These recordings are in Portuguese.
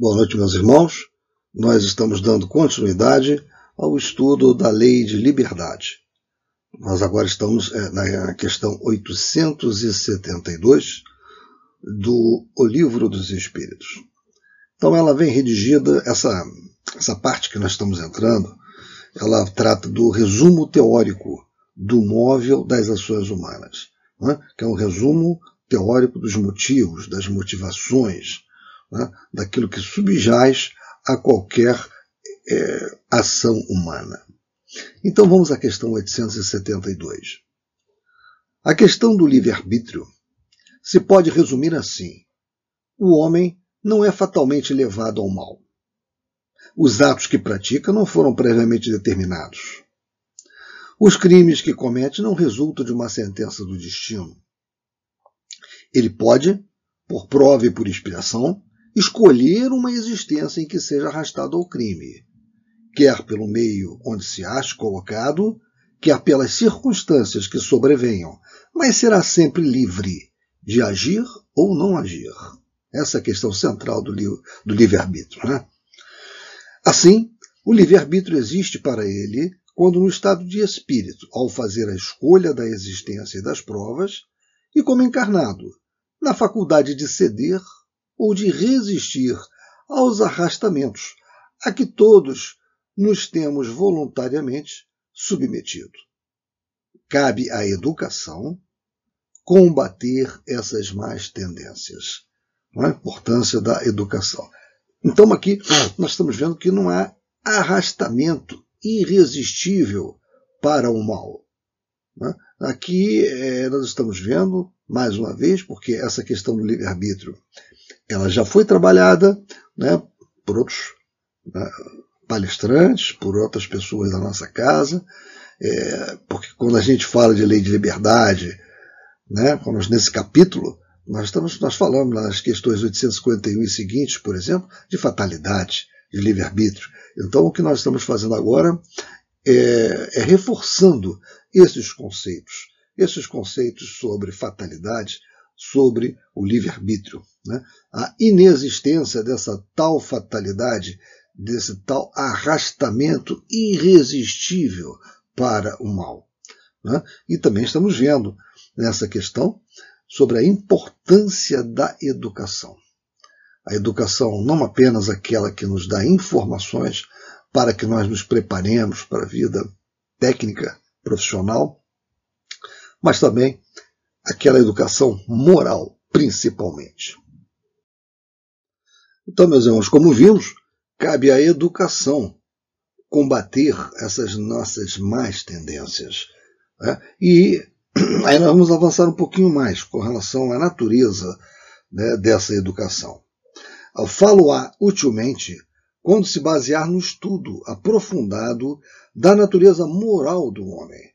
Boa noite, meus irmãos. Nós estamos dando continuidade ao estudo da Lei de Liberdade. Nós agora estamos é, na questão 872 do O Livro dos Espíritos. Então, ela vem redigida, essa, essa parte que nós estamos entrando, ela trata do resumo teórico do móvel das ações humanas, né? que é um resumo teórico dos motivos, das motivações, né, daquilo que subjaz a qualquer é, ação humana. Então vamos à questão 872. A questão do livre-arbítrio se pode resumir assim: o homem não é fatalmente levado ao mal. Os atos que pratica não foram previamente determinados. Os crimes que comete não resultam de uma sentença do destino. Ele pode, por prova e por inspiração, escolher uma existência em que seja arrastado ao crime, quer pelo meio onde se ache colocado, quer pelas circunstâncias que sobrevenham, mas será sempre livre de agir ou não agir. Essa é a questão central do, do livre-arbítrio. Né? Assim, o livre-arbítrio existe para ele quando, no estado de espírito, ao fazer a escolha da existência e das provas, e como encarnado, na faculdade de ceder ou de resistir aos arrastamentos a que todos nos temos voluntariamente submetido. Cabe à educação combater essas más tendências. Não é? A importância da educação. Então, aqui nós estamos vendo que não há arrastamento irresistível para o mal. É? Aqui é, nós estamos vendo, mais uma vez, porque essa questão do livre-arbítrio ela já foi trabalhada né, por outros né, palestrantes, por outras pessoas da nossa casa, é, porque quando a gente fala de lei de liberdade, né, nós, nesse capítulo, nós, estamos, nós falamos nas questões 851 e seguintes, por exemplo, de fatalidade, de livre-arbítrio. Então, o que nós estamos fazendo agora é, é reforçando esses conceitos, esses conceitos sobre fatalidade, sobre o livre-arbítrio. Né? A inexistência dessa tal fatalidade, desse tal arrastamento irresistível para o mal. Né? E também estamos vendo nessa questão sobre a importância da educação. A educação não apenas aquela que nos dá informações para que nós nos preparemos para a vida técnica, profissional, mas também aquela educação moral, principalmente. Então, meus irmãos, como vimos, cabe à educação combater essas nossas más tendências. Né? E aí nós vamos avançar um pouquinho mais com relação à natureza né, dessa educação. Falo-a utilmente quando se basear no estudo aprofundado da natureza moral do homem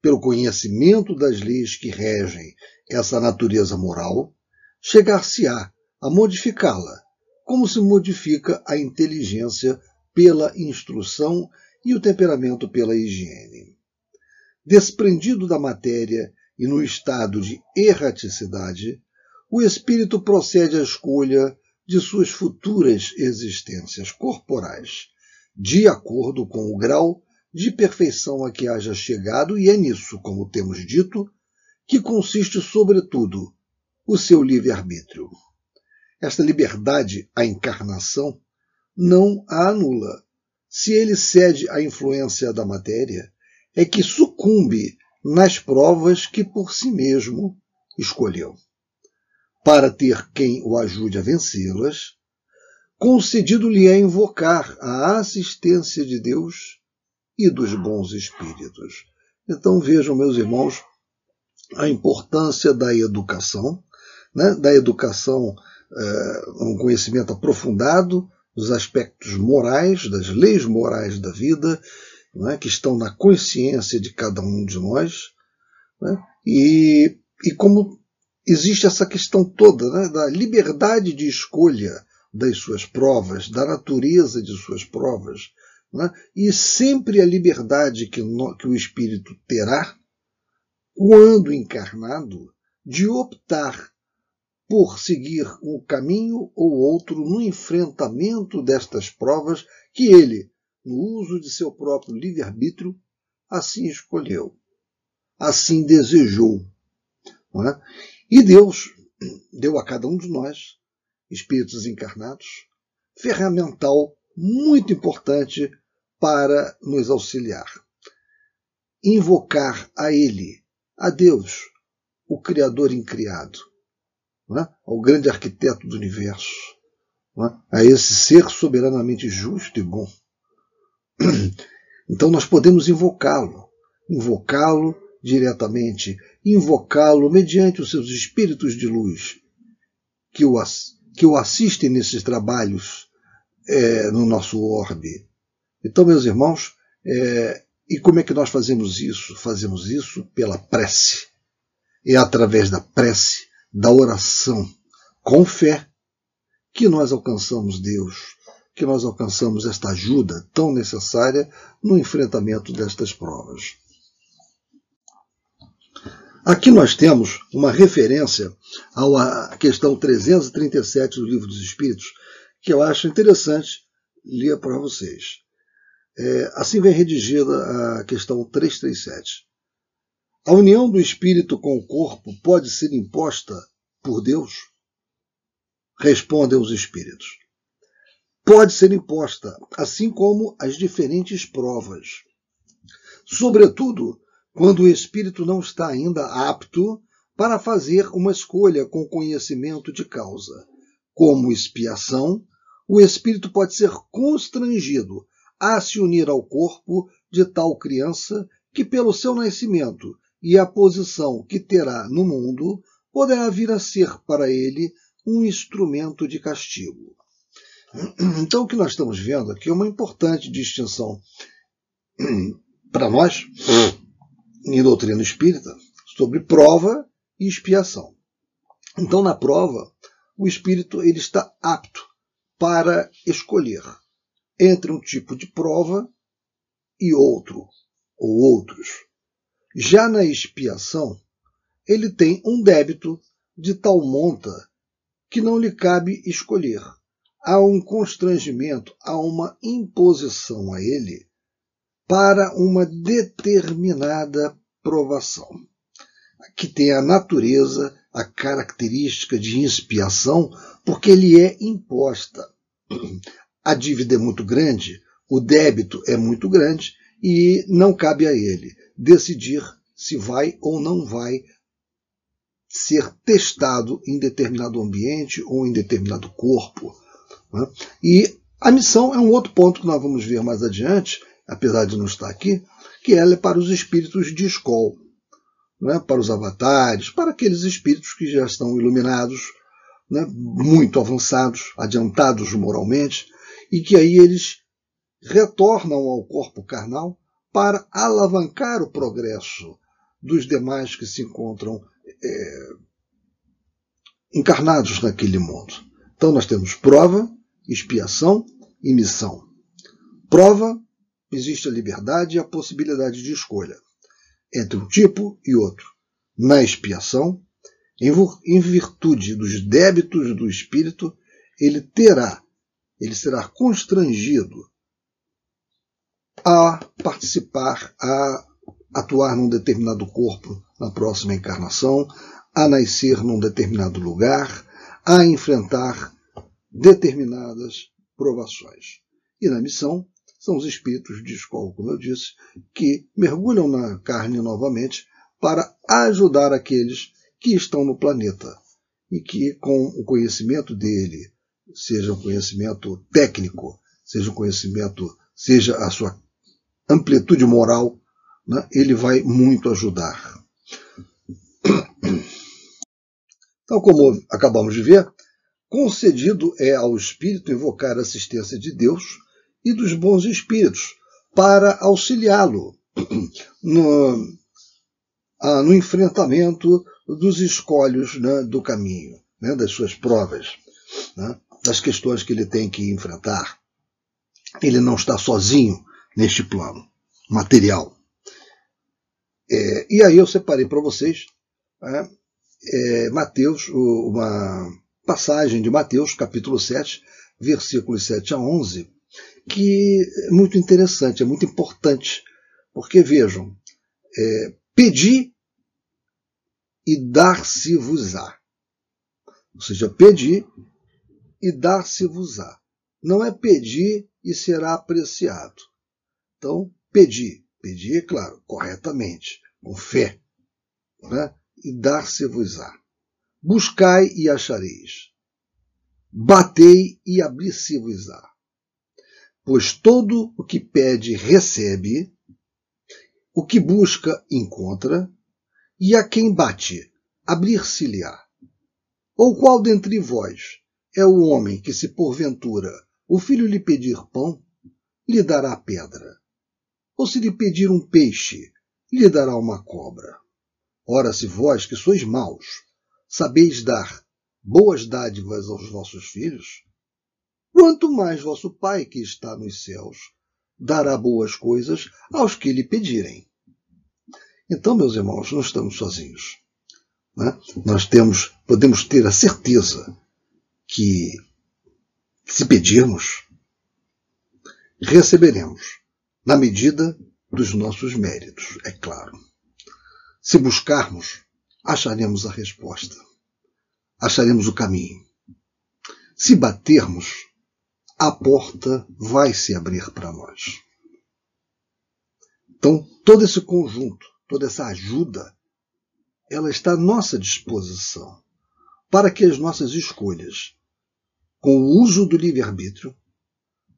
pelo conhecimento das leis que regem essa natureza moral, chegar-se-á a modificá-la, como se modifica a inteligência pela instrução e o temperamento pela higiene. Desprendido da matéria e no estado de erraticidade, o espírito procede à escolha de suas futuras existências corporais, de acordo com o grau de perfeição a que haja chegado, e é nisso, como temos dito, que consiste, sobretudo, o seu livre-arbítrio. Esta liberdade, a encarnação, não a anula. Se ele cede à influência da matéria, é que sucumbe nas provas que por si mesmo escolheu. Para ter quem o ajude a vencê-las, concedido-lhe é invocar a assistência de Deus e dos bons espíritos. Então vejam, meus irmãos, a importância da educação, né? da educação, é, um conhecimento aprofundado dos aspectos morais, das leis morais da vida, né? que estão na consciência de cada um de nós, né? e, e como existe essa questão toda né? da liberdade de escolha das suas provas, da natureza de suas provas, né? e sempre a liberdade que, no, que o espírito terá, quando encarnado, de optar por seguir um caminho ou outro no enfrentamento destas provas que ele, no uso de seu próprio livre-arbítrio, assim escolheu, assim desejou. É? E Deus deu a cada um de nós, espíritos encarnados, ferramental muito importante para nos auxiliar. Invocar a Ele, a Deus, o Criador incriado, é? ao grande arquiteto do universo, é? a esse ser soberanamente justo e bom. Então nós podemos invocá-lo, invocá-lo diretamente, invocá-lo mediante os seus espíritos de luz que o, que o assistem nesses trabalhos é, no nosso orbe. Então, meus irmãos, é, e como é que nós fazemos isso? Fazemos isso pela prece. É através da prece da oração com fé que nós alcançamos Deus, que nós alcançamos esta ajuda tão necessária no enfrentamento destas provas. Aqui nós temos uma referência à questão 337 do Livro dos Espíritos, que eu acho interessante ler para vocês. É, assim vem redigida a questão 337. A união do espírito com o corpo pode ser imposta por Deus? Respondem os espíritos. Pode ser imposta, assim como as diferentes provas. Sobretudo quando o espírito não está ainda apto para fazer uma escolha com conhecimento de causa. Como expiação, o espírito pode ser constrangido a se unir ao corpo de tal criança que, pelo seu nascimento e a posição que terá no mundo, poderá vir a ser para ele um instrumento de castigo. Então, o que nós estamos vendo aqui é uma importante distinção para nós, em doutrina espírita, sobre prova e expiação. Então, na prova, o espírito ele está apto para escolher entre um tipo de prova e outro, ou outros. Já na expiação, ele tem um débito de tal monta que não lhe cabe escolher. Há um constrangimento, há uma imposição a ele para uma determinada provação, que tem a natureza, a característica de expiação, porque ele é imposta. A dívida é muito grande, o débito é muito grande e não cabe a ele decidir se vai ou não vai ser testado em determinado ambiente ou em determinado corpo. Né? E a missão é um outro ponto que nós vamos ver mais adiante, apesar de não estar aqui, que ela é para os espíritos de escola, né? para os avatares, para aqueles espíritos que já estão iluminados, né? muito avançados, adiantados moralmente, e que aí eles retornam ao corpo carnal para alavancar o progresso dos demais que se encontram é, encarnados naquele mundo. Então nós temos prova, expiação e missão. Prova, existe a liberdade e a possibilidade de escolha entre um tipo e outro. Na expiação, em virtude dos débitos do espírito, ele terá, ele será constrangido a participar, a atuar num determinado corpo na próxima encarnação, a nascer num determinado lugar, a enfrentar determinadas provações. E na missão são os espíritos de escola, como eu disse, que mergulham na carne novamente para ajudar aqueles que estão no planeta e que, com o conhecimento dele, seja um conhecimento técnico, seja um conhecimento, seja a sua amplitude moral, né, ele vai muito ajudar. Então, como acabamos de ver, concedido é ao espírito invocar a assistência de Deus e dos bons espíritos para auxiliá-lo no, no, enfrentamento dos escolhos né, do caminho, né, das suas provas, né, das questões que ele tem que enfrentar. Ele não está sozinho neste plano material. É, e aí eu separei para vocês é, é, Mateus, uma passagem de Mateus, capítulo 7, versículos 7 a 11, que é muito interessante, é muito importante, porque vejam, é, pedi e dar-se-vos-á. Ou seja, pedi e dar-se-vos-á. Não é pedir e será apreciado. Então, pedir. Pedir, é claro, corretamente, com fé. Né? E dar-se-vos-á. Buscai e achareis. Batei e abrir-se-vos-á. Pois todo o que pede, recebe. O que busca, encontra. E a quem bate, abrir-se-lhe-á. Ou qual dentre vós é o homem que, se porventura o filho lhe pedir pão, lhe dará pedra? Ou se lhe pedir um peixe, lhe dará uma cobra? Ora, se vós, que sois maus, sabeis dar boas dádivas aos vossos filhos, quanto mais vosso Pai que está nos céus dará boas coisas aos que lhe pedirem. Então, meus irmãos, não estamos sozinhos. Né? Nós temos, podemos ter a certeza que, se pedirmos, receberemos, na medida dos nossos méritos, é claro. Se buscarmos, acharemos a resposta, acharemos o caminho. Se batermos, a porta vai se abrir para nós. Então, todo esse conjunto, toda essa ajuda, ela está à nossa disposição para que as nossas escolhas, com o uso do livre-arbítrio,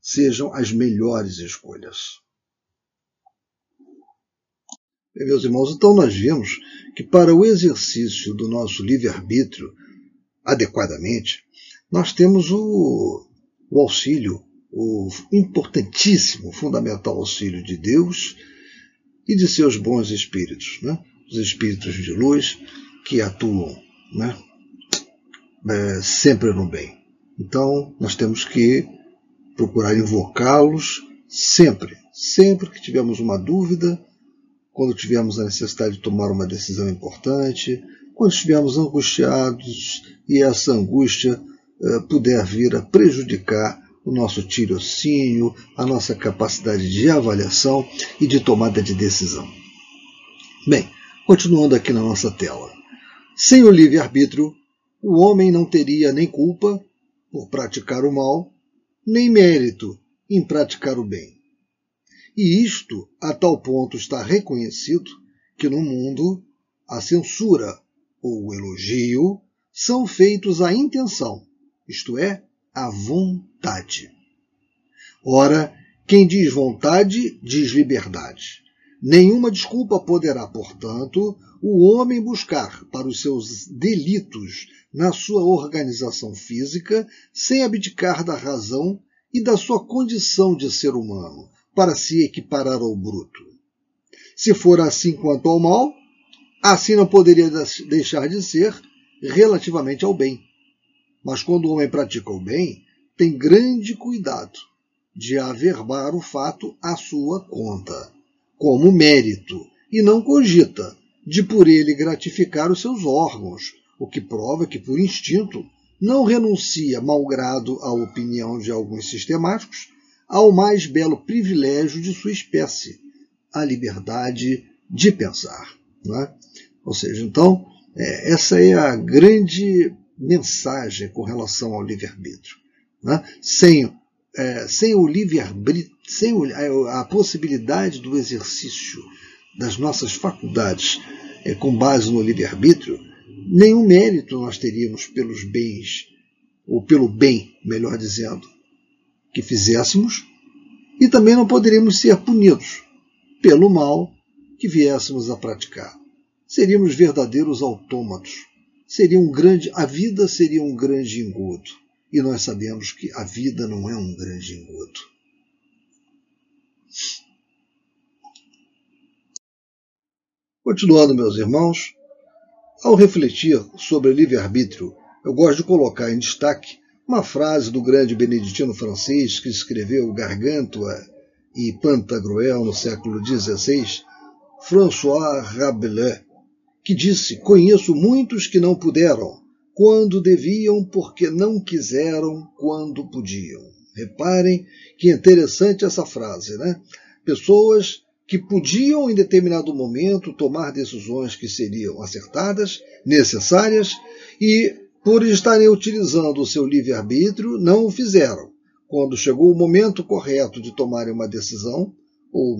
sejam as melhores escolhas. Meus irmãos, então nós vimos que para o exercício do nosso livre-arbítrio adequadamente, nós temos o, o auxílio, o importantíssimo, fundamental auxílio de Deus e de seus bons espíritos, né? os espíritos de luz que atuam né? É, sempre no bem. Então, nós temos que procurar invocá-los sempre, sempre que tivermos uma dúvida, quando tivermos a necessidade de tomar uma decisão importante, quando estivermos angustiados e essa angústia uh, puder vir a prejudicar o nosso tirocínio, a nossa capacidade de avaliação e de tomada de decisão. Bem, continuando aqui na nossa tela. Sem o livre-arbítrio, o homem não teria nem culpa por praticar o mal, nem mérito em praticar o bem. E isto a tal ponto está reconhecido que no mundo a censura ou o elogio são feitos à intenção, isto é, à vontade. Ora, quem diz vontade, diz liberdade. Nenhuma desculpa poderá, portanto, o homem buscar para os seus delitos na sua organização física sem abdicar da razão e da sua condição de ser humano, para se equiparar ao bruto. Se for assim quanto ao mal, assim não poderia deixar de ser relativamente ao bem. Mas quando o homem pratica o bem, tem grande cuidado de averbar o fato à sua conta, como mérito, e não cogita de por ele gratificar os seus órgãos, o que prova que, por instinto, não renuncia, malgrado a opinião de alguns sistemáticos, ao mais belo privilégio de sua espécie, a liberdade de pensar. É? Ou seja, então, é, essa é a grande mensagem com relação ao livre-arbítrio. É? Sem, é, sem o livre-arbítrio, sem a, a possibilidade do exercício das nossas faculdades é, com base no livre-arbítrio, nenhum mérito nós teríamos pelos bens, ou pelo bem, melhor dizendo, que fizéssemos, e também não poderíamos ser punidos pelo mal que viéssemos a praticar. Seríamos verdadeiros autômatos. Seria um grande, a vida seria um grande engodo. E nós sabemos que a vida não é um grande engodo. Continuando, meus irmãos, ao refletir sobre livre-arbítrio, eu gosto de colocar em destaque uma frase do grande beneditino francês que escreveu Gargantua e Pantagruel no século XVI, François Rabelais, que disse: Conheço muitos que não puderam, quando deviam, porque não quiseram, quando podiam. Reparem que interessante essa frase, né? Pessoas que podiam, em determinado momento, tomar decisões que seriam acertadas, necessárias, e, por estarem utilizando o seu livre-arbítrio, não o fizeram. Quando chegou o momento correto de tomarem uma decisão, ou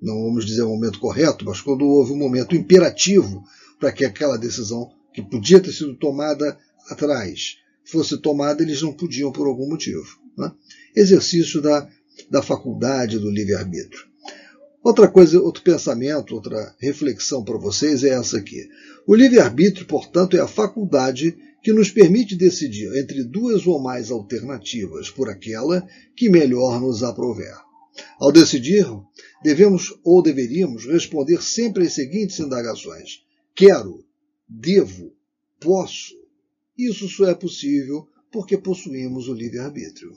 não vamos dizer o momento correto, mas quando houve um momento imperativo para que aquela decisão que podia ter sido tomada atrás fosse tomada, eles não podiam por algum motivo. Né? Exercício da, da faculdade do livre-arbítrio. Outra coisa, outro pensamento, outra reflexão para vocês é essa aqui. O livre-arbítrio, portanto, é a faculdade que nos permite decidir entre duas ou mais alternativas por aquela que melhor nos aprouver. Ao decidir, devemos ou deveríamos responder sempre as seguintes indagações: quero, devo, posso. Isso só é possível porque possuímos o livre-arbítrio.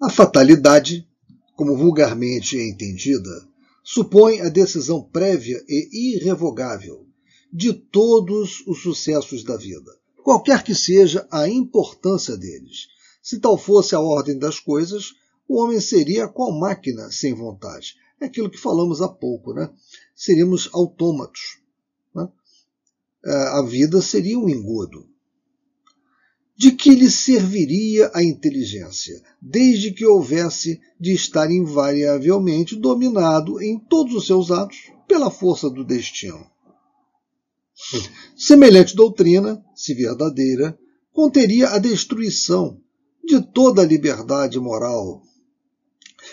A fatalidade, como vulgarmente é entendida, supõe a decisão prévia e irrevogável de todos os sucessos da vida, qualquer que seja a importância deles. Se tal fosse a ordem das coisas, o homem seria qual máquina sem vontade. É aquilo que falamos há pouco, né? Seríamos autômatos. Né? É, a vida seria um engodo de que lhe serviria a inteligência, desde que houvesse de estar invariavelmente dominado em todos os seus atos pela força do destino. Semelhante doutrina, se verdadeira, conteria a destruição de toda a liberdade moral.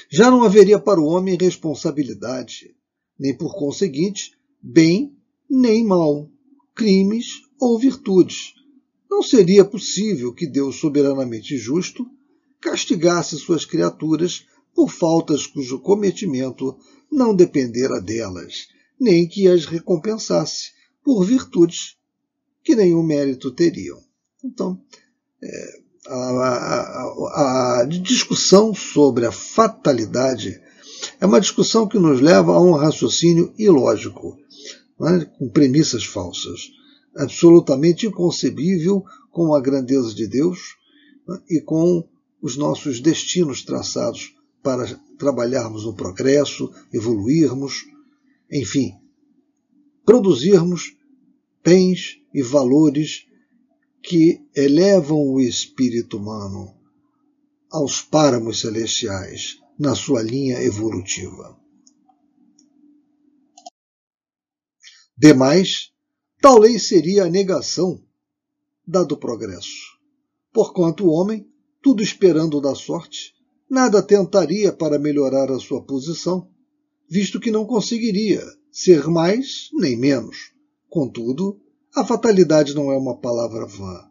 Já não haveria para o homem responsabilidade, nem por conseguinte, bem nem mal, crimes ou virtudes não seria possível que Deus, soberanamente justo, castigasse suas criaturas por faltas cujo cometimento não dependera delas, nem que as recompensasse por virtudes que nenhum mérito teriam. Então, é, a, a, a, discussão sobre a fatalidade é uma discussão que nos leva a um raciocínio ilógico, é? com premissas falsas absolutamente inconcebível com a grandeza de Deus né, e com os nossos destinos traçados para trabalharmos no progresso, evoluirmos, enfim, produzirmos bens e valores que elevam o espírito humano aos páramos celestiais na sua linha evolutiva. Demais, Tal lei seria a negação da do progresso. Porquanto o homem, tudo esperando da sorte, nada tentaria para melhorar a sua posição, visto que não conseguiria ser mais nem menos. Contudo, a fatalidade não é uma palavra vã.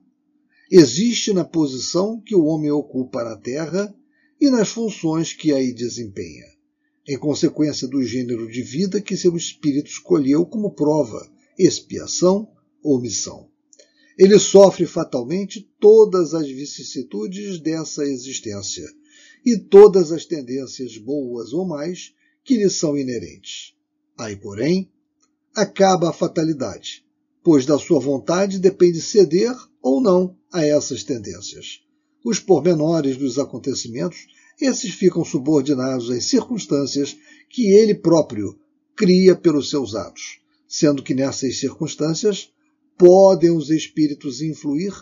Existe na posição que o homem ocupa na Terra e nas funções que aí desempenha, em consequência do gênero de vida que seu espírito escolheu como prova expiação ou missão. Ele sofre fatalmente todas as vicissitudes dessa existência e todas as tendências boas ou mais que lhe são inerentes. Aí, porém, acaba a fatalidade, pois da sua vontade depende ceder ou não a essas tendências. Os pormenores dos acontecimentos, esses ficam subordinados às circunstâncias que ele próprio cria pelos seus atos, sendo que nessas circunstâncias podem os espíritos influir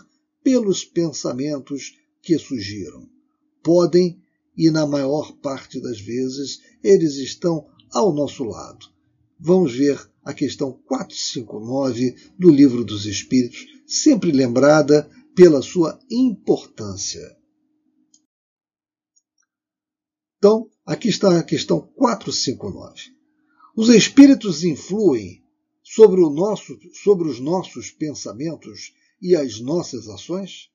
pelos pensamentos que surgiram. Podem, e na maior parte das vezes, eles estão ao nosso lado. Vamos ver a questão 459 do Livro dos Espíritos, sempre lembrada pela sua importância. Então, aqui está a questão 459. Os espíritos influem sobre, o nosso, sobre os nossos pensamentos e as nossas ações?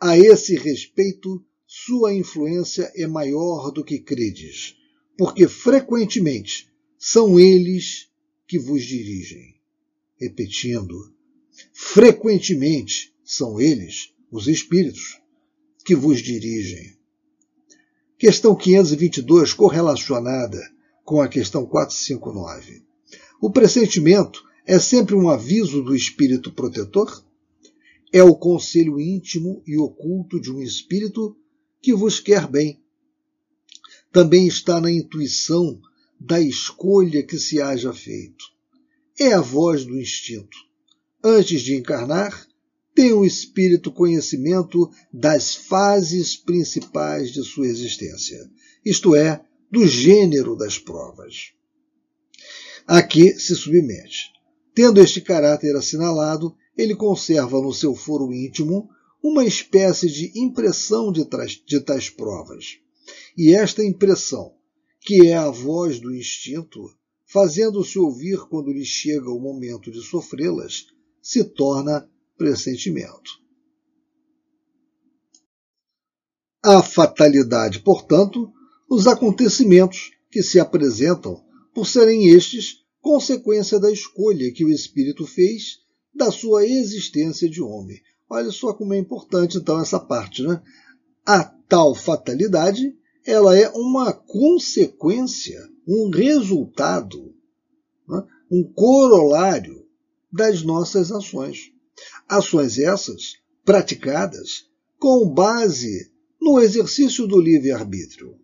A esse respeito, sua influência é maior do que credes, porque frequentemente são eles que vos dirigem. Repetindo, frequentemente são eles, os espíritos, que vos dirigem. Questão 522, correlacionada com a questão 459. O pressentimento é sempre um aviso do espírito protetor? É o conselho íntimo e oculto de um espírito que vos quer bem. Também está na intuição da escolha que se haja feito. É a voz do instinto. Antes de encarnar, tem o espírito conhecimento das fases principais de sua existência, isto é, do gênero das provas. Aqui se submete. Tendo este caráter assinalado, ele conserva no seu foro íntimo uma espécie de impressão de, de tais provas. E esta impressão, que é a voz do instinto, fazendo-se ouvir quando lhe chega o momento de sofrê-las, se torna pressentimento. A fatalidade, portanto, os acontecimentos que se apresentam por serem estes consequência da escolha que o espírito fez da sua existência de homem. Olha só como é importante então essa parte, né? A tal fatalidade, ela é uma consequência, um resultado, né? um corolário das nossas ações. Ações essas praticadas com base no exercício do livre-arbítrio,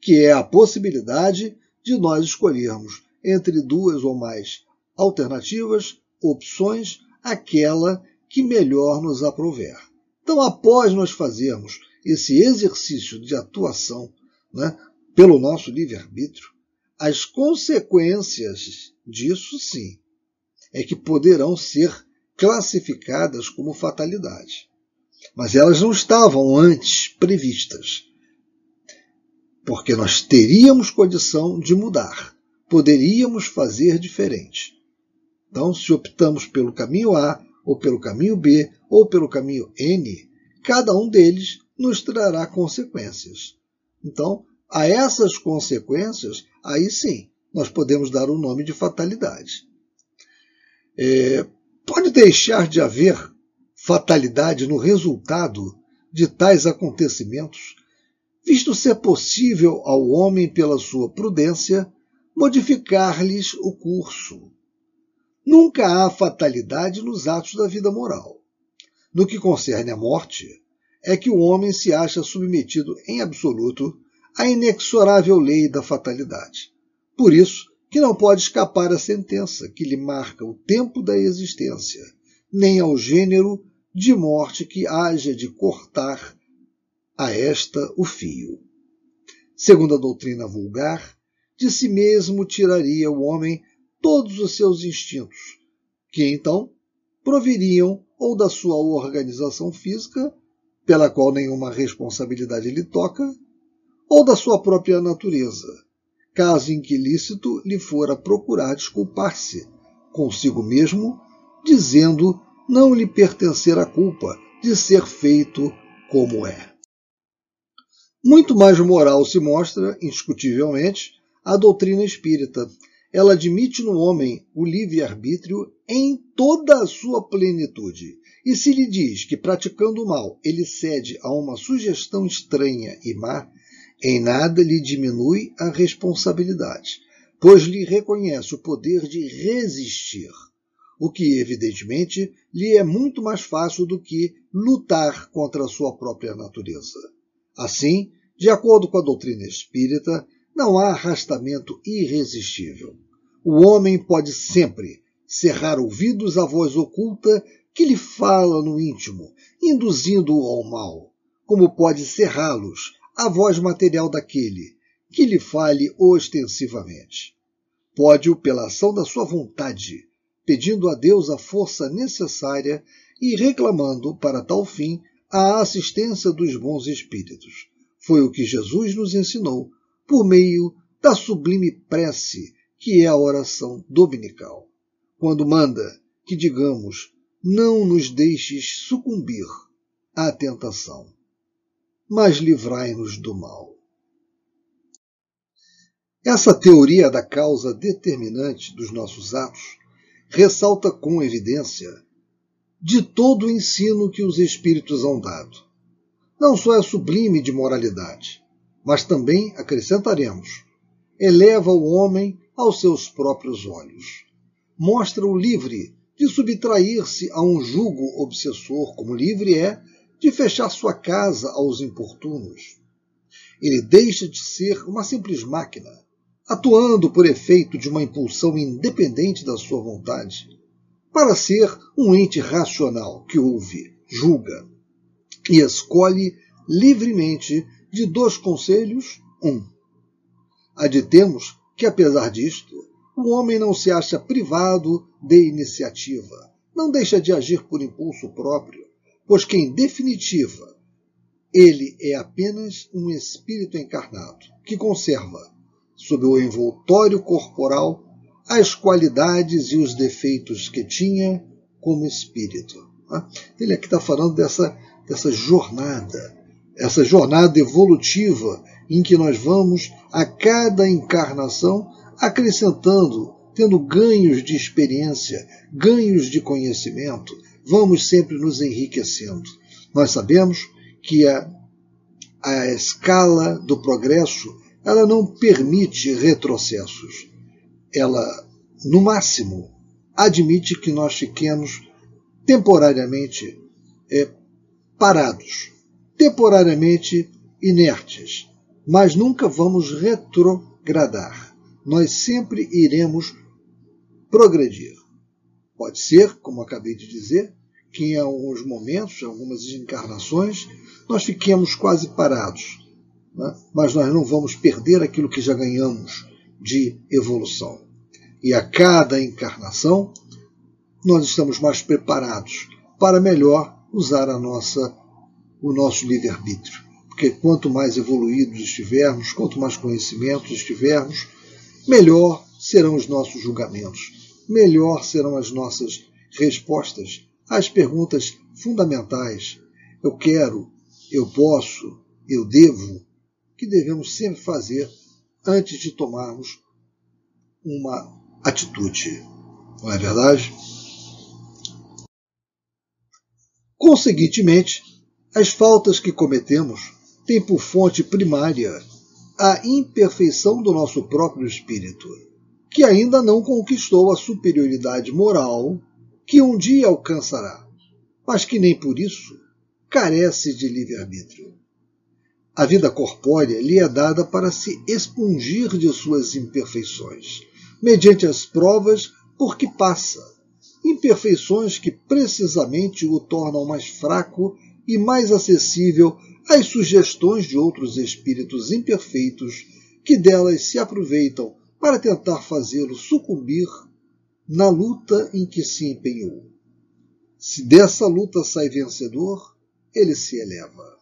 que é a possibilidade de nós escolhermos entre duas ou mais alternativas, opções, aquela que melhor nos aprover. Então, após nós fazermos esse exercício de atuação né, pelo nosso livre-arbítrio, as consequências disso, sim, é que poderão ser classificadas como fatalidade. Mas elas não estavam antes previstas, porque nós teríamos condição de mudar poderíamos fazer diferente. Então, se optamos pelo caminho A, ou pelo caminho B, ou pelo caminho N, cada um deles nos trará consequências. Então, a essas consequências, aí sim, nós podemos dar o nome de fatalidade. É, pode deixar de haver fatalidade no resultado de tais acontecimentos, visto ser possível ao homem, pela sua prudência, modificar-lhes o curso. Nunca há fatalidade nos atos da vida moral. No que concerne à morte, é que o homem se acha submetido em absoluto à inexorável lei da fatalidade. Por isso que não pode escapar à sentença que lhe marca o tempo da existência, nem ao gênero de morte que haja de cortar a esta o fio. Segundo a doutrina vulgar, de si mesmo tiraria o homem todos os seus instintos, que então proviriam ou da sua organização física, pela qual nenhuma responsabilidade lhe toca, ou da sua própria natureza, caso em que lícito lhe fora procurar desculpar-se consigo mesmo, dizendo não lhe pertencer a culpa de ser feito como é. Muito mais moral se mostra, indiscutivelmente, a doutrina espírita. Ela admite no homem o livre-arbítrio em toda a sua plenitude. E se lhe diz que, praticando o mal, ele cede a uma sugestão estranha e má, em nada lhe diminui a responsabilidade, pois lhe reconhece o poder de resistir, o que, evidentemente, lhe é muito mais fácil do que lutar contra a sua própria natureza. Assim, de acordo com a doutrina espírita, não há arrastamento irresistível. O homem pode sempre cerrar ouvidos à voz oculta que lhe fala no íntimo, induzindo-o ao mal, como pode cerrá-los à voz material daquele que lhe fale ostensivamente. Pode-o, pela ação da sua vontade, pedindo a Deus a força necessária e reclamando, para tal fim, a assistência dos bons espíritos. Foi o que Jesus nos ensinou por meio da sublime prece que é a oração dominical, quando manda que digamos: Não nos deixes sucumbir à tentação, mas livrai-nos do mal. Essa teoria da causa determinante dos nossos atos ressalta com evidência de todo o ensino que os Espíritos hão dado. Não só é sublime de moralidade, mas também acrescentaremos, eleva o homem aos seus próprios olhos. Mostra-o livre de subtrair-se a um jugo obsessor, como livre é de fechar sua casa aos importunos. Ele deixa de ser uma simples máquina, atuando por efeito de uma impulsão independente da sua vontade, para ser um ente racional que ouve, julga e escolhe livremente de dois conselhos um. Aditemos que, apesar disto, o homem não se acha privado de iniciativa, não deixa de agir por impulso próprio, pois que, em definitiva, ele é apenas um espírito encarnado que conserva, sob o envoltório corporal, as qualidades e os defeitos que tinha como espírito. Né? Ele aqui está falando dessa, dessa jornada, essa jornada evolutiva em que nós vamos, a cada encarnação, acrescentando, tendo ganhos de experiência, ganhos de conhecimento, vamos sempre nos enriquecendo. Nós sabemos que a, a escala do progresso ela não permite retrocessos. Ela, no máximo, admite que nós fiquemos temporariamente é, parados, temporariamente inertes, mas nunca vamos retrogradar. Nós sempre iremos progredir. Pode ser, como acabei de dizer, que em alguns momentos, em algumas encarnações, nós fiquemos quase parados, né? mas nós não vamos perder aquilo que já ganhamos de evolução. E a cada encarnação, nós estamos mais preparados para melhor usar a nossa, o nosso livre-arbítrio. Porque quanto mais evoluídos estivermos, quanto mais conhecimentos estivermos, melhor serão os nossos julgamentos, melhor serão as nossas respostas às perguntas fundamentais. Eu quero, eu posso, eu devo, que devemos sempre fazer antes de tomarmos uma atitude. Não é verdade? Conseguintemente, as faltas que cometemos têm por fonte primária a imperfeição do nosso próprio espírito, que ainda não conquistou a superioridade moral que um dia alcançará, mas que nem por isso carece de livre-arbítrio. A vida corpórea lhe é dada para se expungir de suas imperfeições, mediante as provas por que passa, imperfeições que precisamente o tornam mais fraco e mais acessível às sugestões de outros espíritos imperfeitos que delas se aproveitam para tentar fazê-lo sucumbir na luta em que se empenhou. Se dessa luta sai vencedor, ele se eleva.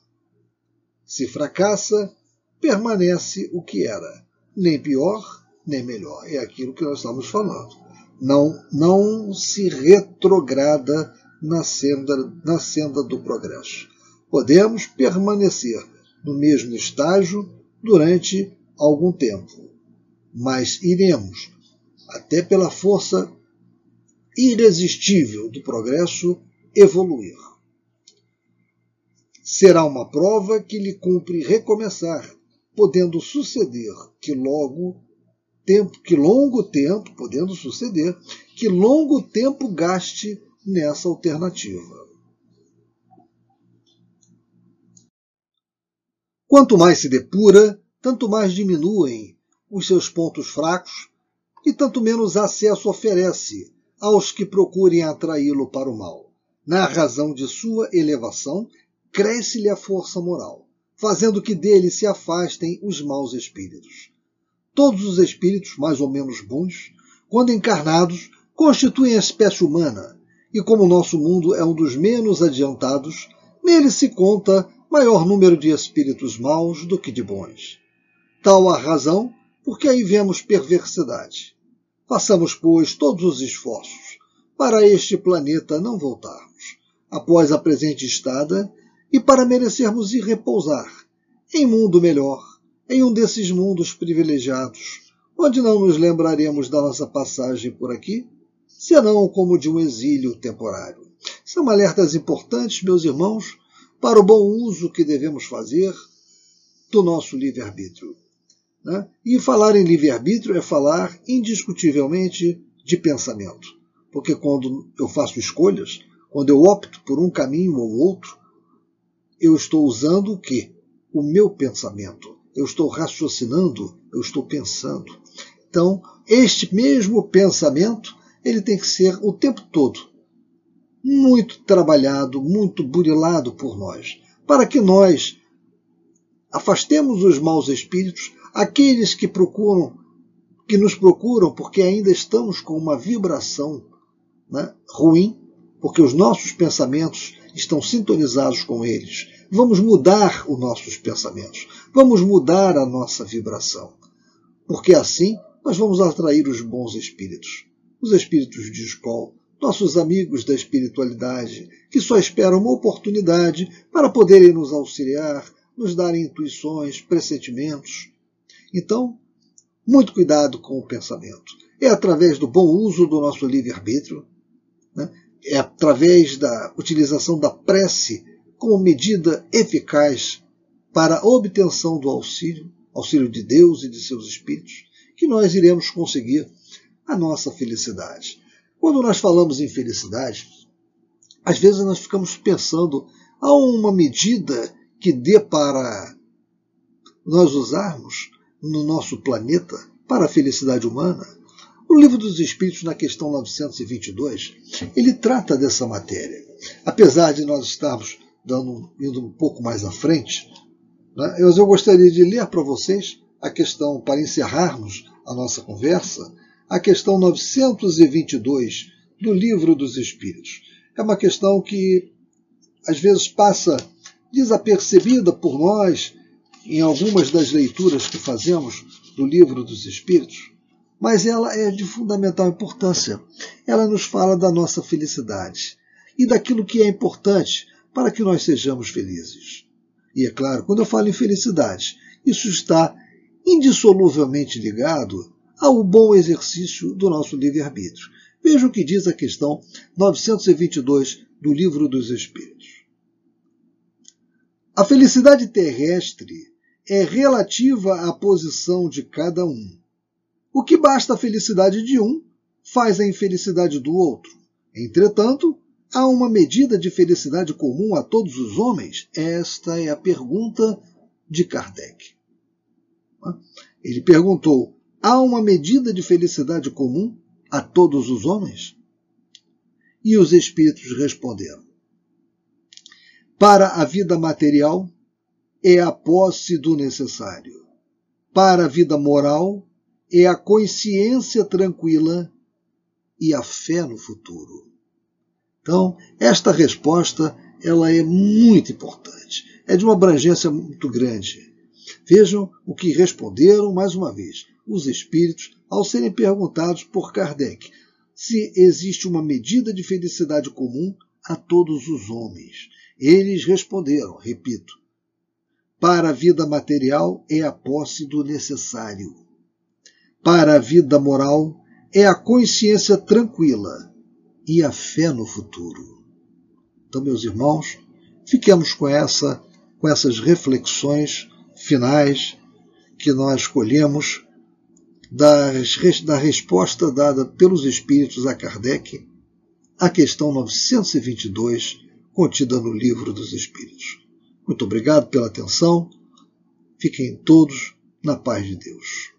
Se fracassa, permanece o que era, nem pior, nem melhor. É aquilo que nós estamos falando. Não, não se retrograda na senda, na senda do progresso. Podemos permanecer no mesmo estágio durante algum tempo, mas iremos, até pela força irresistível do progresso, evoluir. Será uma prova que lhe cumpre recomeçar, podendo suceder que logo tempo, que longo tempo, podendo suceder, que longo tempo gaste nessa alternativa. Quanto mais se depura, tanto mais diminuem os seus pontos fracos e tanto menos acesso oferece aos que procurem atraí-lo para o mal. Na razão de sua elevação, cresce-lhe a força moral, fazendo que dele se afastem os maus espíritos. Todos os espíritos, mais ou menos bons, quando encarnados, constituem a espécie humana, e como o nosso mundo é um dos menos adiantados, nele se conta maior número de espíritos maus do que de bons. Tal a razão porque aí vemos perversidade. Façamos, pois, todos os esforços para este planeta não voltarmos, após a presente estada, e para merecermos ir repousar em mundo melhor, em um desses mundos privilegiados, onde não nos lembraremos da nossa passagem por aqui, senão como de um exílio temporário. São alertas importantes, meus irmãos, para o bom uso que devemos fazer do nosso livre-arbítrio. Né? E falar em livre-arbítrio é falar indiscutivelmente de pensamento. Porque quando eu faço escolhas, quando eu opto por um caminho ou outro, eu estou usando o quê? O meu pensamento. Eu estou raciocinando, eu estou pensando. Então, este mesmo pensamento, ele tem que ser o tempo todo muito trabalhado, muito burilado por nós, para que nós afastemos os maus espíritos, aqueles que procuram, que nos procuram porque ainda estamos com uma vibração né, ruim, porque os nossos pensamentos estão sintonizados com eles. Vamos mudar os nossos pensamentos, vamos mudar a nossa vibração, porque assim nós vamos atrair os bons espíritos, os espíritos de escola, nossos amigos da espiritualidade, que só esperam uma oportunidade para poderem nos auxiliar, nos darem intuições, pressentimentos. Então, muito cuidado com o pensamento. É através do bom uso do nosso livre-arbítrio, né? é através da utilização da prece como medida eficaz para a obtenção do auxílio, auxílio de Deus e de seus espíritos, que nós iremos conseguir a nossa felicidade. Quando nós falamos em felicidade, às vezes nós ficamos pensando há uma medida que dê para nós usarmos no nosso planeta para a felicidade humana. O livro dos Espíritos, na questão 922, ele trata dessa matéria. Apesar de nós estarmos dando, indo um pouco mais à frente, né, eu gostaria de ler para vocês a questão, para encerrarmos a nossa conversa, a questão 922 do Livro dos Espíritos. É uma questão que às vezes passa desapercebida por nós em algumas das leituras que fazemos do Livro dos Espíritos, mas ela é de fundamental importância. Ela nos fala da nossa felicidade e daquilo que é importante para que nós sejamos felizes. E é claro, quando eu falo em felicidade, isso está indissoluvelmente ligado ao bom exercício do nosso livre-arbítrio. Veja o que diz a questão 922 do Livro dos Espíritos. A felicidade terrestre é relativa à posição de cada um. O que basta a felicidade de um faz a infelicidade do outro. Entretanto, há uma medida de felicidade comum a todos os homens? Esta é a pergunta de Kardec. Ele perguntou: Há uma medida de felicidade comum a todos os homens? E os espíritos responderam: Para a vida material é a posse do necessário. Para a vida moral é a consciência tranquila e a fé no futuro. Então, esta resposta ela é muito importante. É de uma abrangência muito grande. Vejam o que responderam mais uma vez os espíritos ao serem perguntados por Kardec se existe uma medida de felicidade comum a todos os homens. Eles responderam, repito, para a vida material é a posse do necessário. Para a vida moral é a consciência tranquila e a fé no futuro. Então, meus irmãos, fiquemos com essa com essas reflexões finais que nós escolhemos da, da resposta dada pelos espíritos a Kardec à questão 922, contida no Livro dos Espíritos. Muito obrigado pela atenção. Fiquem todos na paz de Deus.